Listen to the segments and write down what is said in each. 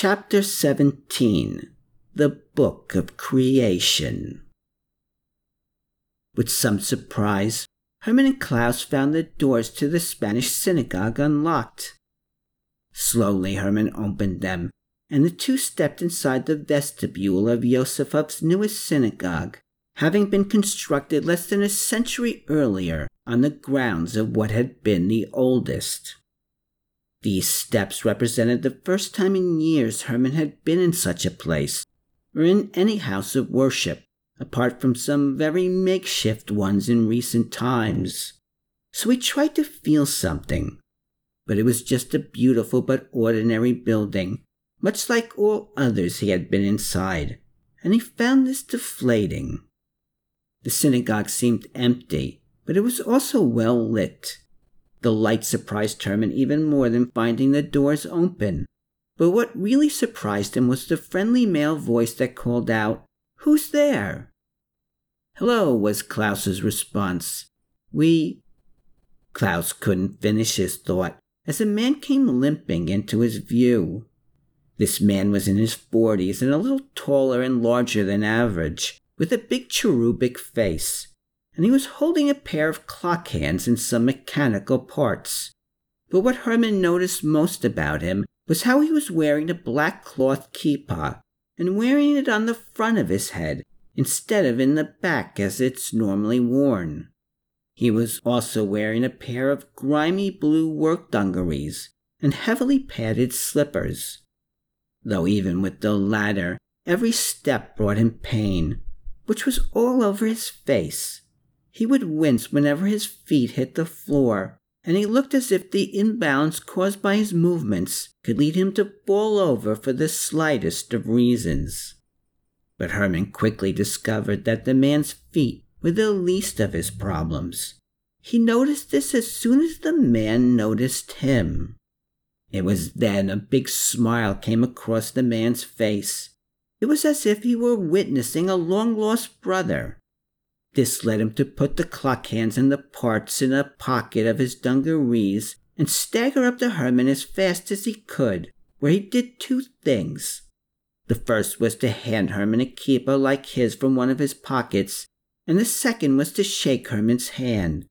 Chapter 17 The Book of Creation. With some surprise, Hermann and Klaus found the doors to the Spanish synagogue unlocked. Slowly, Hermann opened them, and the two stepped inside the vestibule of Yosefov's newest synagogue, having been constructed less than a century earlier on the grounds of what had been the oldest. These steps represented the first time in years Hermann had been in such a place, or in any house of worship, apart from some very makeshift ones in recent times. So he tried to feel something, but it was just a beautiful but ordinary building, much like all others he had been inside, and he found this deflating. The synagogue seemed empty, but it was also well lit. The light surprised Hermann even more than finding the doors open. But what really surprised him was the friendly male voice that called out, Who's there? Hello, was Klaus's response. We. Klaus couldn't finish his thought as a man came limping into his view. This man was in his forties and a little taller and larger than average, with a big cherubic face and he was holding a pair of clock hands and some mechanical parts. But what Hermann noticed most about him was how he was wearing a black cloth kippah and wearing it on the front of his head instead of in the back as it's normally worn. He was also wearing a pair of grimy blue work dungarees and heavily padded slippers. Though even with the latter, every step brought him pain, which was all over his face he would wince whenever his feet hit the floor, and he looked as if the imbalance caused by his movements could lead him to fall over for the slightest of reasons. But Hermann quickly discovered that the man's feet were the least of his problems. He noticed this as soon as the man noticed him. It was then a big smile came across the man's face. It was as if he were witnessing a long lost brother this led him to put the clock hands and the parts in a pocket of his dungarees and stagger up to Hermann as fast as he could, where he did two things. The first was to hand Hermann a kippah like his from one of his pockets, and the second was to shake Hermann's hand.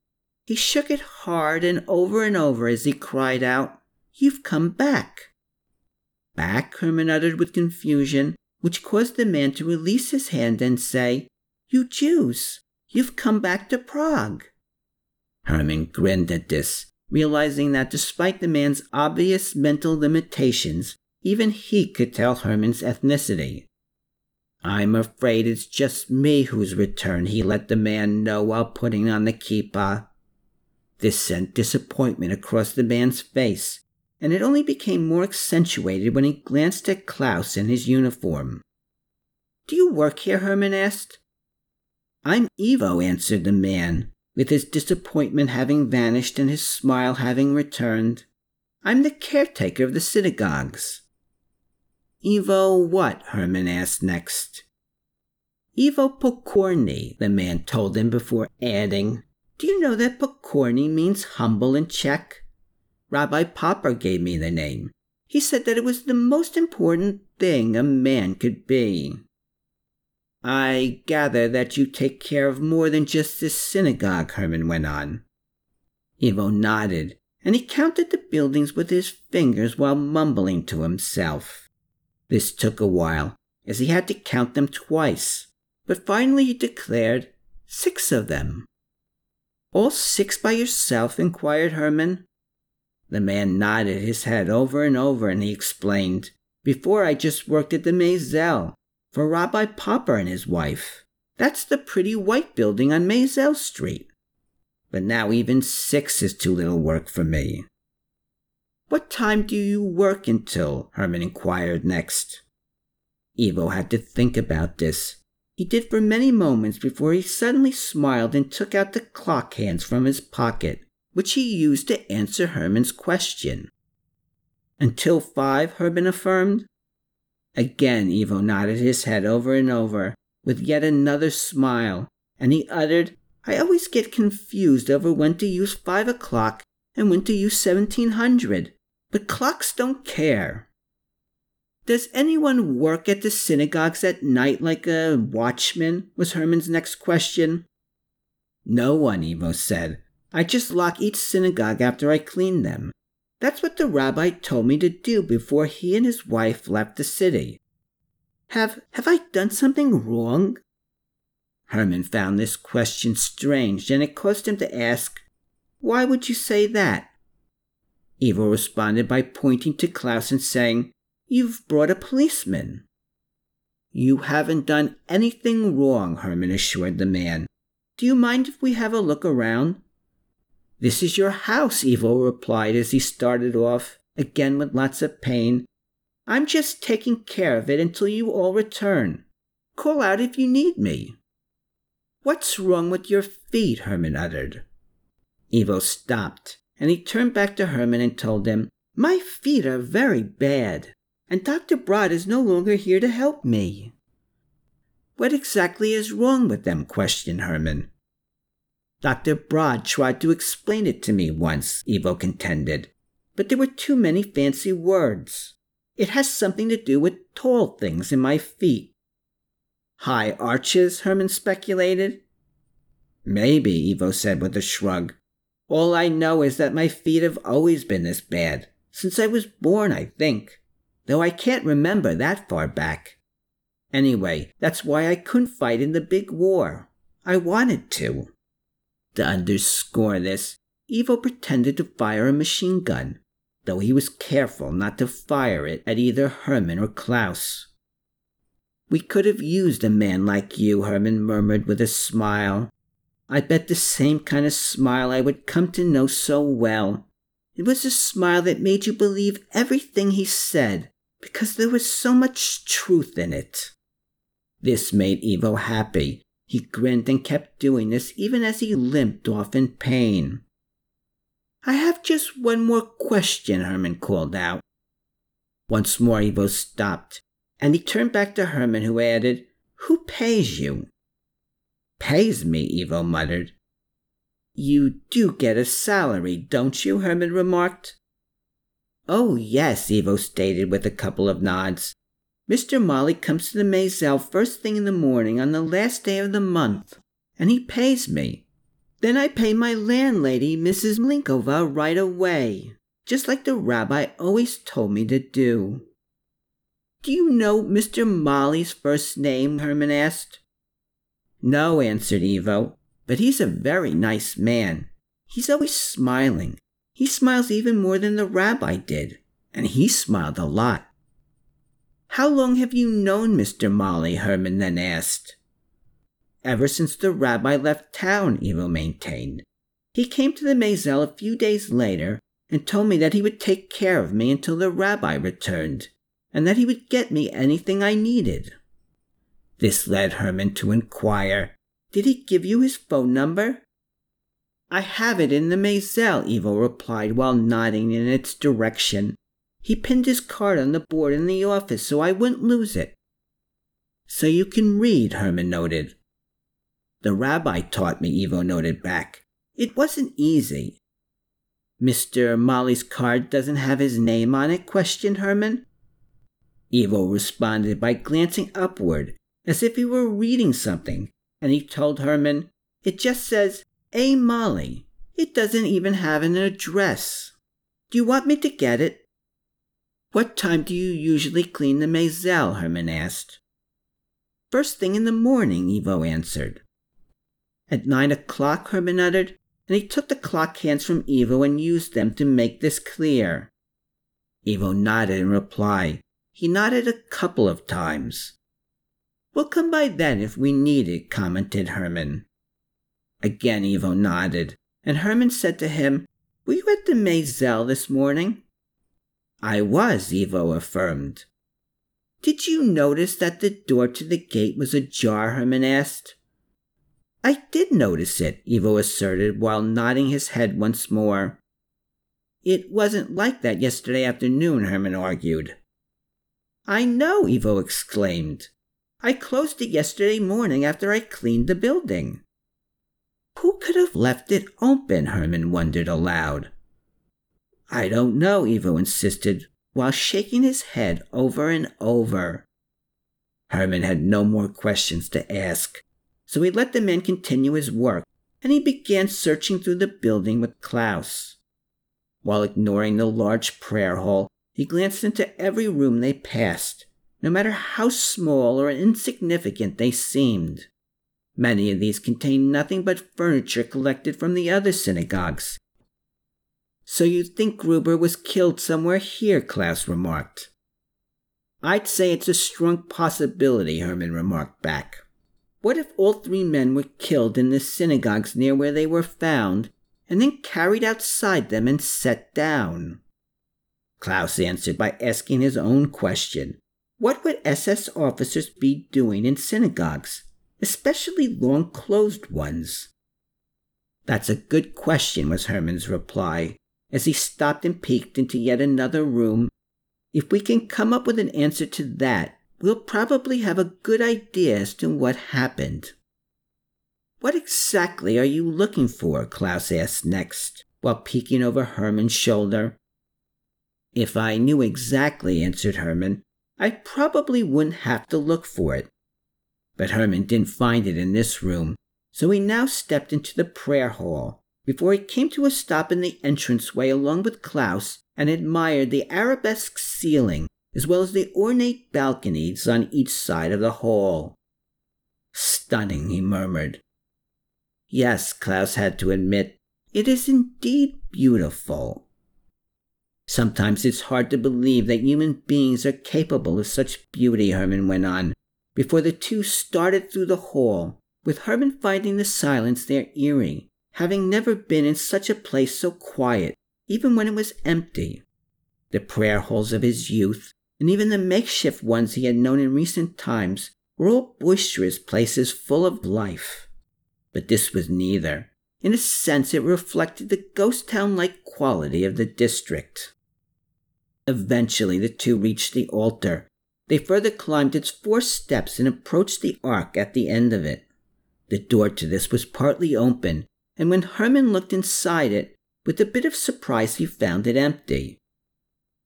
He shook it hard and over and over as he cried out, You've come back. Back, Hermann uttered with confusion, which caused the man to release his hand and say, You Jews, You've come back to Prague. Hermann grinned at this, realizing that despite the man's obvious mental limitations, even he could tell Hermann's ethnicity. I'm afraid it's just me who's returned, he let the man know while putting on the kippah. This sent disappointment across the man's face, and it only became more accentuated when he glanced at Klaus in his uniform. Do you work here? Hermann asked. I'm Ivo, answered the man, with his disappointment having vanished and his smile having returned. I'm the caretaker of the synagogues. Ivo what? Hermann asked next. Ivo Pokorny, the man told him before adding, Do you know that Pokorny means humble in Czech? Rabbi Popper gave me the name. He said that it was the most important thing a man could be. I gather that you take care of more than just this synagogue, Hermann went on. Ivo nodded, and he counted the buildings with his fingers while mumbling to himself. This took a while, as he had to count them twice, but finally he declared six of them. All six by yourself? inquired Hermann. The man nodded his head over and over, and he explained, Before I just worked at the Maisel, for Rabbi Popper and his wife. That's the pretty white building on Maisel Street. But now even six is too little work for me. What time do you work until? Hermann inquired next. Ivo had to think about this. He did for many moments before he suddenly smiled and took out the clock hands from his pocket, which he used to answer Hermann's question. Until five, Hermann affirmed. Again, Ivo nodded his head over and over, with yet another smile, and he uttered, I always get confused over when to use five o'clock and when to use seventeen hundred, but clocks don't care. Does anyone work at the synagogues at night like a watchman? was Hermann's next question. No one, Ivo said. I just lock each synagogue after I clean them. That's what the rabbi told me to do before he and his wife left the city. Have have I done something wrong? Hermann found this question strange, and it caused him to ask, Why would you say that? Ivo responded by pointing to Klaus and saying, You've brought a policeman. You haven't done anything wrong, Hermann assured the man. Do you mind if we have a look around? This is your house, Ivo replied as he started off, again with lots of pain. I'm just taking care of it until you all return. Call out if you need me. What's wrong with your feet? Hermann uttered. Ivo stopped, and he turned back to Hermann and told him, My feet are very bad, and Dr. Broad is no longer here to help me. What exactly is wrong with them? questioned Hermann. Dr. Broad tried to explain it to me once, Ivo contended, but there were too many fancy words. It has something to do with tall things in my feet. High arches, Hermann speculated. Maybe, Ivo said with a shrug. All I know is that my feet have always been this bad, since I was born, I think, though I can't remember that far back. Anyway, that's why I couldn't fight in the big war. I wanted to. To underscore this, Ivo pretended to fire a machine gun, though he was careful not to fire it at either Hermann or Klaus. We could have used a man like you, Hermann murmured with a smile. I bet the same kind of smile I would come to know so well. It was a smile that made you believe everything he said, because there was so much truth in it. This made Ivo happy, he grinned and kept doing this even as he limped off in pain. I have just one more question, Hermann called out. Once more Ivo stopped, and he turned back to Hermann, who added, Who pays you? Pays me, Ivo muttered. You do get a salary, don't you? Hermann remarked. Oh, yes, Ivo stated with a couple of nods. Mr. Molly comes to the Maisel first thing in the morning on the last day of the month, and he pays me. Then I pay my landlady, Mrs. Mlinkova, right away, just like the rabbi always told me to do. Do you know Mr. Molly's first name? Hermann asked. No, answered Ivo, but he's a very nice man. He's always smiling. He smiles even more than the rabbi did, and he smiled a lot. How long have you known Mr. Molly? Hermann then asked. Ever since the rabbi left town, Ivo maintained. He came to the Maisel a few days later and told me that he would take care of me until the rabbi returned, and that he would get me anything I needed. This led Hermann to inquire, Did he give you his phone number? I have it in the Maisel, Ivo replied while nodding in its direction. He pinned his card on the board in the office so I wouldn't lose it. So you can read, Hermann noted. The rabbi taught me, Ivo noted back. It wasn't easy. Mr. Molly's card doesn't have his name on it? questioned Hermann. Ivo responded by glancing upward as if he were reading something, and he told Hermann, It just says A. Molly. It doesn't even have an address. Do you want me to get it? What time do you usually clean the Maisel? Hermann asked. First thing in the morning, Ivo answered. At nine o'clock, Hermann uttered, and he took the clock hands from Ivo and used them to make this clear. Ivo nodded in reply. He nodded a couple of times. We'll come by then if we need it, commented Hermann. Again Ivo nodded, and Hermann said to him, Were you at the Maisel this morning? I was, Ivo affirmed. Did you notice that the door to the gate was ajar? Hermann asked. I did notice it, Ivo asserted while nodding his head once more. It wasn't like that yesterday afternoon, Hermann argued. I know, Ivo exclaimed. I closed it yesterday morning after I cleaned the building. Who could have left it open? Hermann wondered aloud. I don't know, Ivo insisted, while shaking his head over and over. Hermann had no more questions to ask, so he let the man continue his work and he began searching through the building with Klaus. While ignoring the large prayer hall, he glanced into every room they passed, no matter how small or insignificant they seemed. Many of these contained nothing but furniture collected from the other synagogues. So you think Gruber was killed somewhere here, Klaus remarked. I'd say it's a strong possibility, Hermann remarked back. What if all three men were killed in the synagogues near where they were found, and then carried outside them and set down? Klaus answered by asking his own question. What would SS officers be doing in synagogues, especially long closed ones? That's a good question, was Hermann's reply, as he stopped and peeked into yet another room. If we can come up with an answer to that, we'll probably have a good idea as to what happened. What exactly are you looking for? Klaus asked next, while peeking over Hermann's shoulder. If I knew exactly, answered Hermann, I probably wouldn't have to look for it. But Hermann didn't find it in this room, so he now stepped into the prayer hall before he came to a stop in the entranceway along with Klaus and admired the arabesque ceiling as well as the ornate balconies on each side of the hall. Stunning, he murmured. Yes, Klaus had to admit, it is indeed beautiful. Sometimes it's hard to believe that human beings are capable of such beauty, Hermann went on, before the two started through the hall, with Hermann finding the silence there eerie, having never been in such a place so quiet, even when it was empty. The prayer halls of his youth, and even the makeshift ones he had known in recent times were all boisterous places full of life. But this was neither. In a sense, it reflected the ghost town like quality of the district. Eventually, the two reached the altar. They further climbed its four steps and approached the ark at the end of it. The door to this was partly open, and when Hermann looked inside it, with a bit of surprise he found it empty.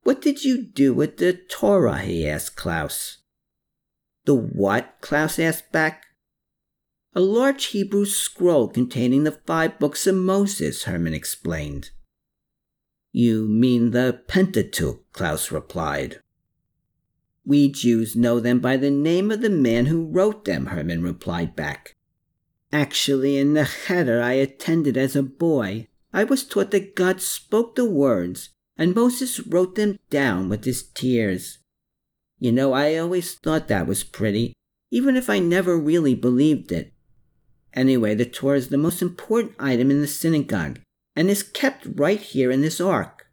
What did you do with the Torah? he asked Klaus. The what? Klaus asked back. A large Hebrew scroll containing the five books of Moses, Hermann explained. You mean the Pentateuch, Klaus replied. We Jews know them by the name of the man who wrote them, Hermann replied back. Actually, in the cheder I attended as a boy, I was taught that God spoke the words and Moses wrote them down with his tears. You know, I always thought that was pretty, even if I never really believed it. Anyway, the Torah is the most important item in the synagogue and is kept right here in this ark.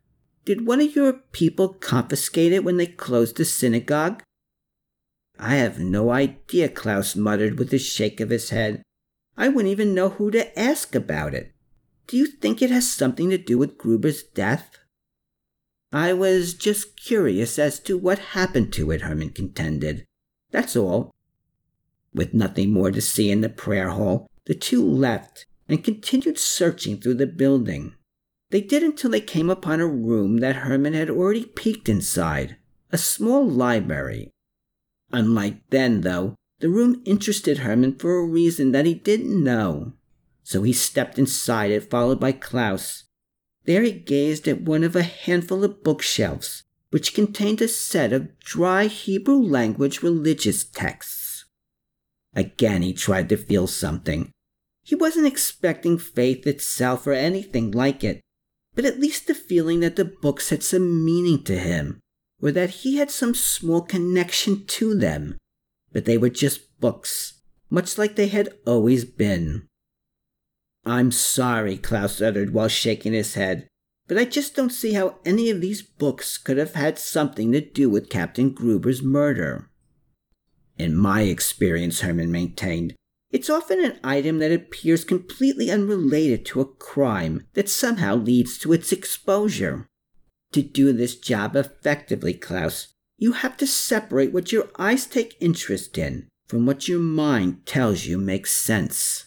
Did one of your people confiscate it when they closed the synagogue? I have no idea, Klaus muttered with a shake of his head. I wouldn't even know who to ask about it. Do you think it has something to do with Gruber's death? I was just curious as to what happened to it, Hermann contended. That's all. With nothing more to see in the prayer hall, the two left and continued searching through the building. They did until they came upon a room that Hermann had already peeked inside a small library. Unlike then, though, the room interested Hermann for a reason that he didn't know. So he stepped inside it, followed by Klaus, there he gazed at one of a handful of bookshelves, which contained a set of dry Hebrew language religious texts. Again he tried to feel something. He wasn't expecting faith itself or anything like it, but at least the feeling that the books had some meaning to him, or that he had some small connection to them. But they were just books, much like they had always been. I'm sorry, Klaus uttered while shaking his head, but I just don't see how any of these books could have had something to do with Captain Gruber's murder. In my experience, Hermann maintained, it's often an item that appears completely unrelated to a crime that somehow leads to its exposure. To do this job effectively, Klaus, you have to separate what your eyes take interest in from what your mind tells you makes sense.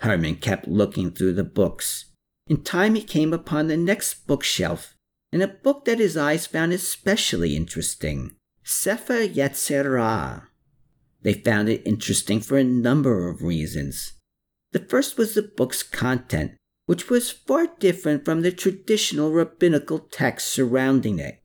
Hermann kept looking through the books. In time, he came upon the next bookshelf, and a book that his eyes found especially interesting Sefer Yetzirah. They found it interesting for a number of reasons. The first was the book's content, which was far different from the traditional rabbinical text surrounding it.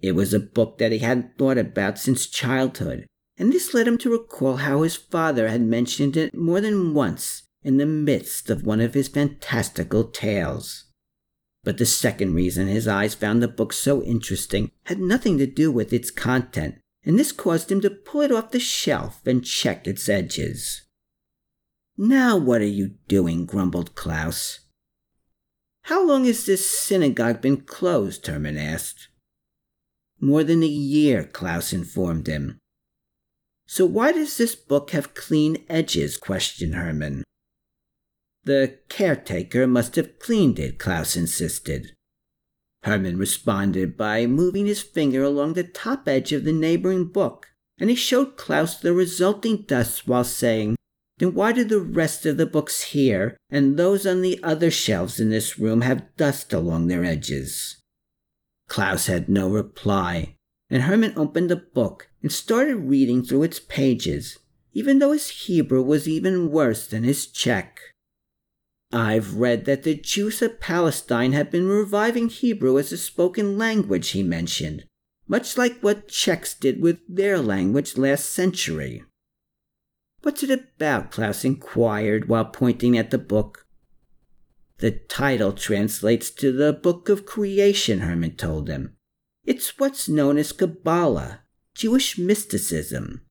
It was a book that he hadn't thought about since childhood, and this led him to recall how his father had mentioned it more than once in the midst of one of his fantastical tales. But the second reason his eyes found the book so interesting had nothing to do with its content, and this caused him to pull it off the shelf and check its edges. Now what are you doing? grumbled Klaus. How long has this synagogue been closed? Hermann asked. More than a year, Klaus informed him. So why does this book have clean edges? questioned Hermann. The caretaker must have cleaned it, Klaus insisted. Hermann responded by moving his finger along the top edge of the neighboring book, and he showed Klaus the resulting dust while saying, then why do the rest of the books here and those on the other shelves in this room have dust along their edges? Klaus had no reply, and Hermann opened the book and started reading through its pages, even though his Hebrew was even worse than his Czech. I've read that the Jews of Palestine have been reviving Hebrew as a spoken language, he mentioned, much like what Czechs did with their language last century. What's it about? Klaus inquired while pointing at the book. The title translates to the Book of Creation, Hermann told him. It's what's known as Kabbalah, Jewish mysticism.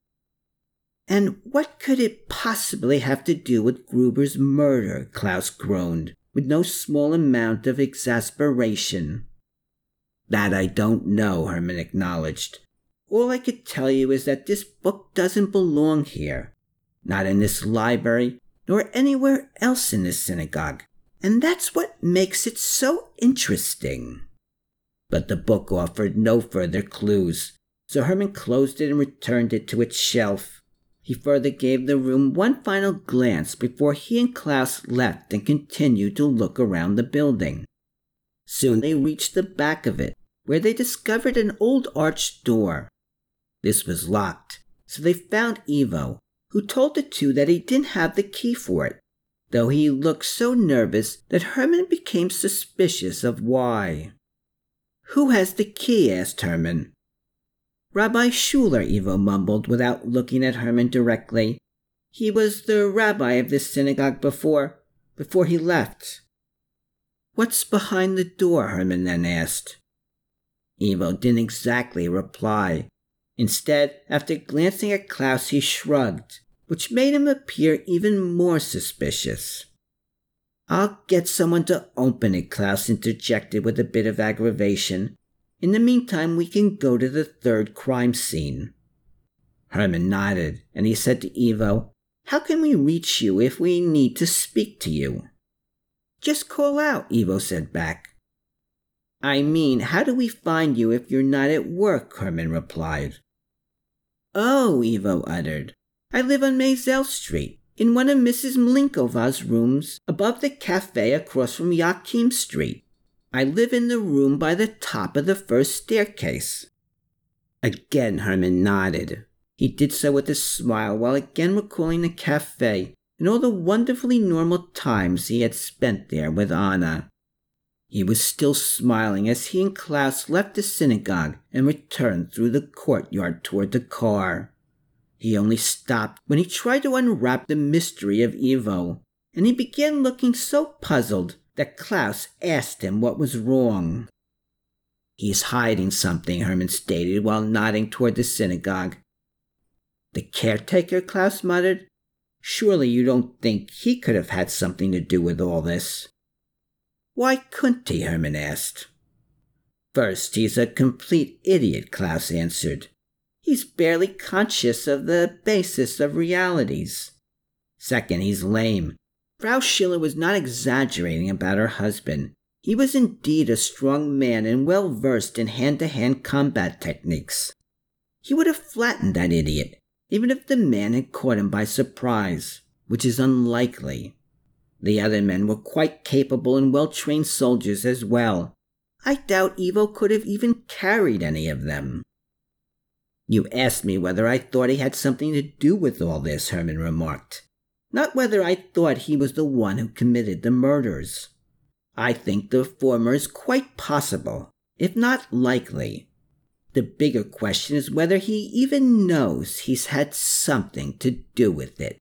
And what could it possibly have to do with Gruber's murder? Klaus groaned, with no small amount of exasperation. That I don't know, Hermann acknowledged. All I could tell you is that this book doesn't belong here not in this library, nor anywhere else in this synagogue. And that's what makes it so interesting. But the book offered no further clues, so Hermann closed it and returned it to its shelf. He further gave the room one final glance before he and Klaus left and continued to look around the building. Soon they reached the back of it, where they discovered an old arched door. This was locked, so they found Ivo, who told the two that he didn't have the key for it, though he looked so nervous that Hermann became suspicious of why. Who has the key? asked Hermann. Rabbi Schuler, Ivo mumbled without looking at Hermann directly. He was the rabbi of this synagogue before, before he left. What's behind the door? Hermann then asked. Ivo didn't exactly reply. Instead, after glancing at Klaus, he shrugged which made him appear even more suspicious. I'll get someone to open it, Klaus interjected with a bit of aggravation. In the meantime, we can go to the third crime scene. Hermann nodded, and he said to Ivo, How can we reach you if we need to speak to you? Just call out, Ivo said back. I mean, how do we find you if you're not at work? Hermann replied. Oh, Ivo uttered. I live on Maisel Street, in one of Mrs. Mlinkova's rooms above the cafe across from Yakim Street. I live in the room by the top of the first staircase. Again Hermann nodded. He did so with a smile while again recalling the cafe and all the wonderfully normal times he had spent there with Anna. He was still smiling as he and Klaus left the synagogue and returned through the courtyard toward the car. He only stopped when he tried to unwrap the mystery of Ivo, and he began looking so puzzled that Klaus asked him what was wrong. He's hiding something, Hermann stated while nodding toward the synagogue. The caretaker, Klaus muttered. Surely you don't think he could have had something to do with all this? Why couldn't he? Hermann asked. First, he's a complete idiot, Klaus answered. He's barely conscious of the basis of realities. Second, he's lame. Frau Schiller was not exaggerating about her husband. He was indeed a strong man and well versed in hand to hand combat techniques. He would have flattened that idiot, even if the man had caught him by surprise, which is unlikely. The other men were quite capable and well trained soldiers as well. I doubt Ivo could have even carried any of them. You asked me whether I thought he had something to do with all this, Hermann remarked. Not whether I thought he was the one who committed the murders. I think the former is quite possible, if not likely. The bigger question is whether he even knows he's had something to do with it.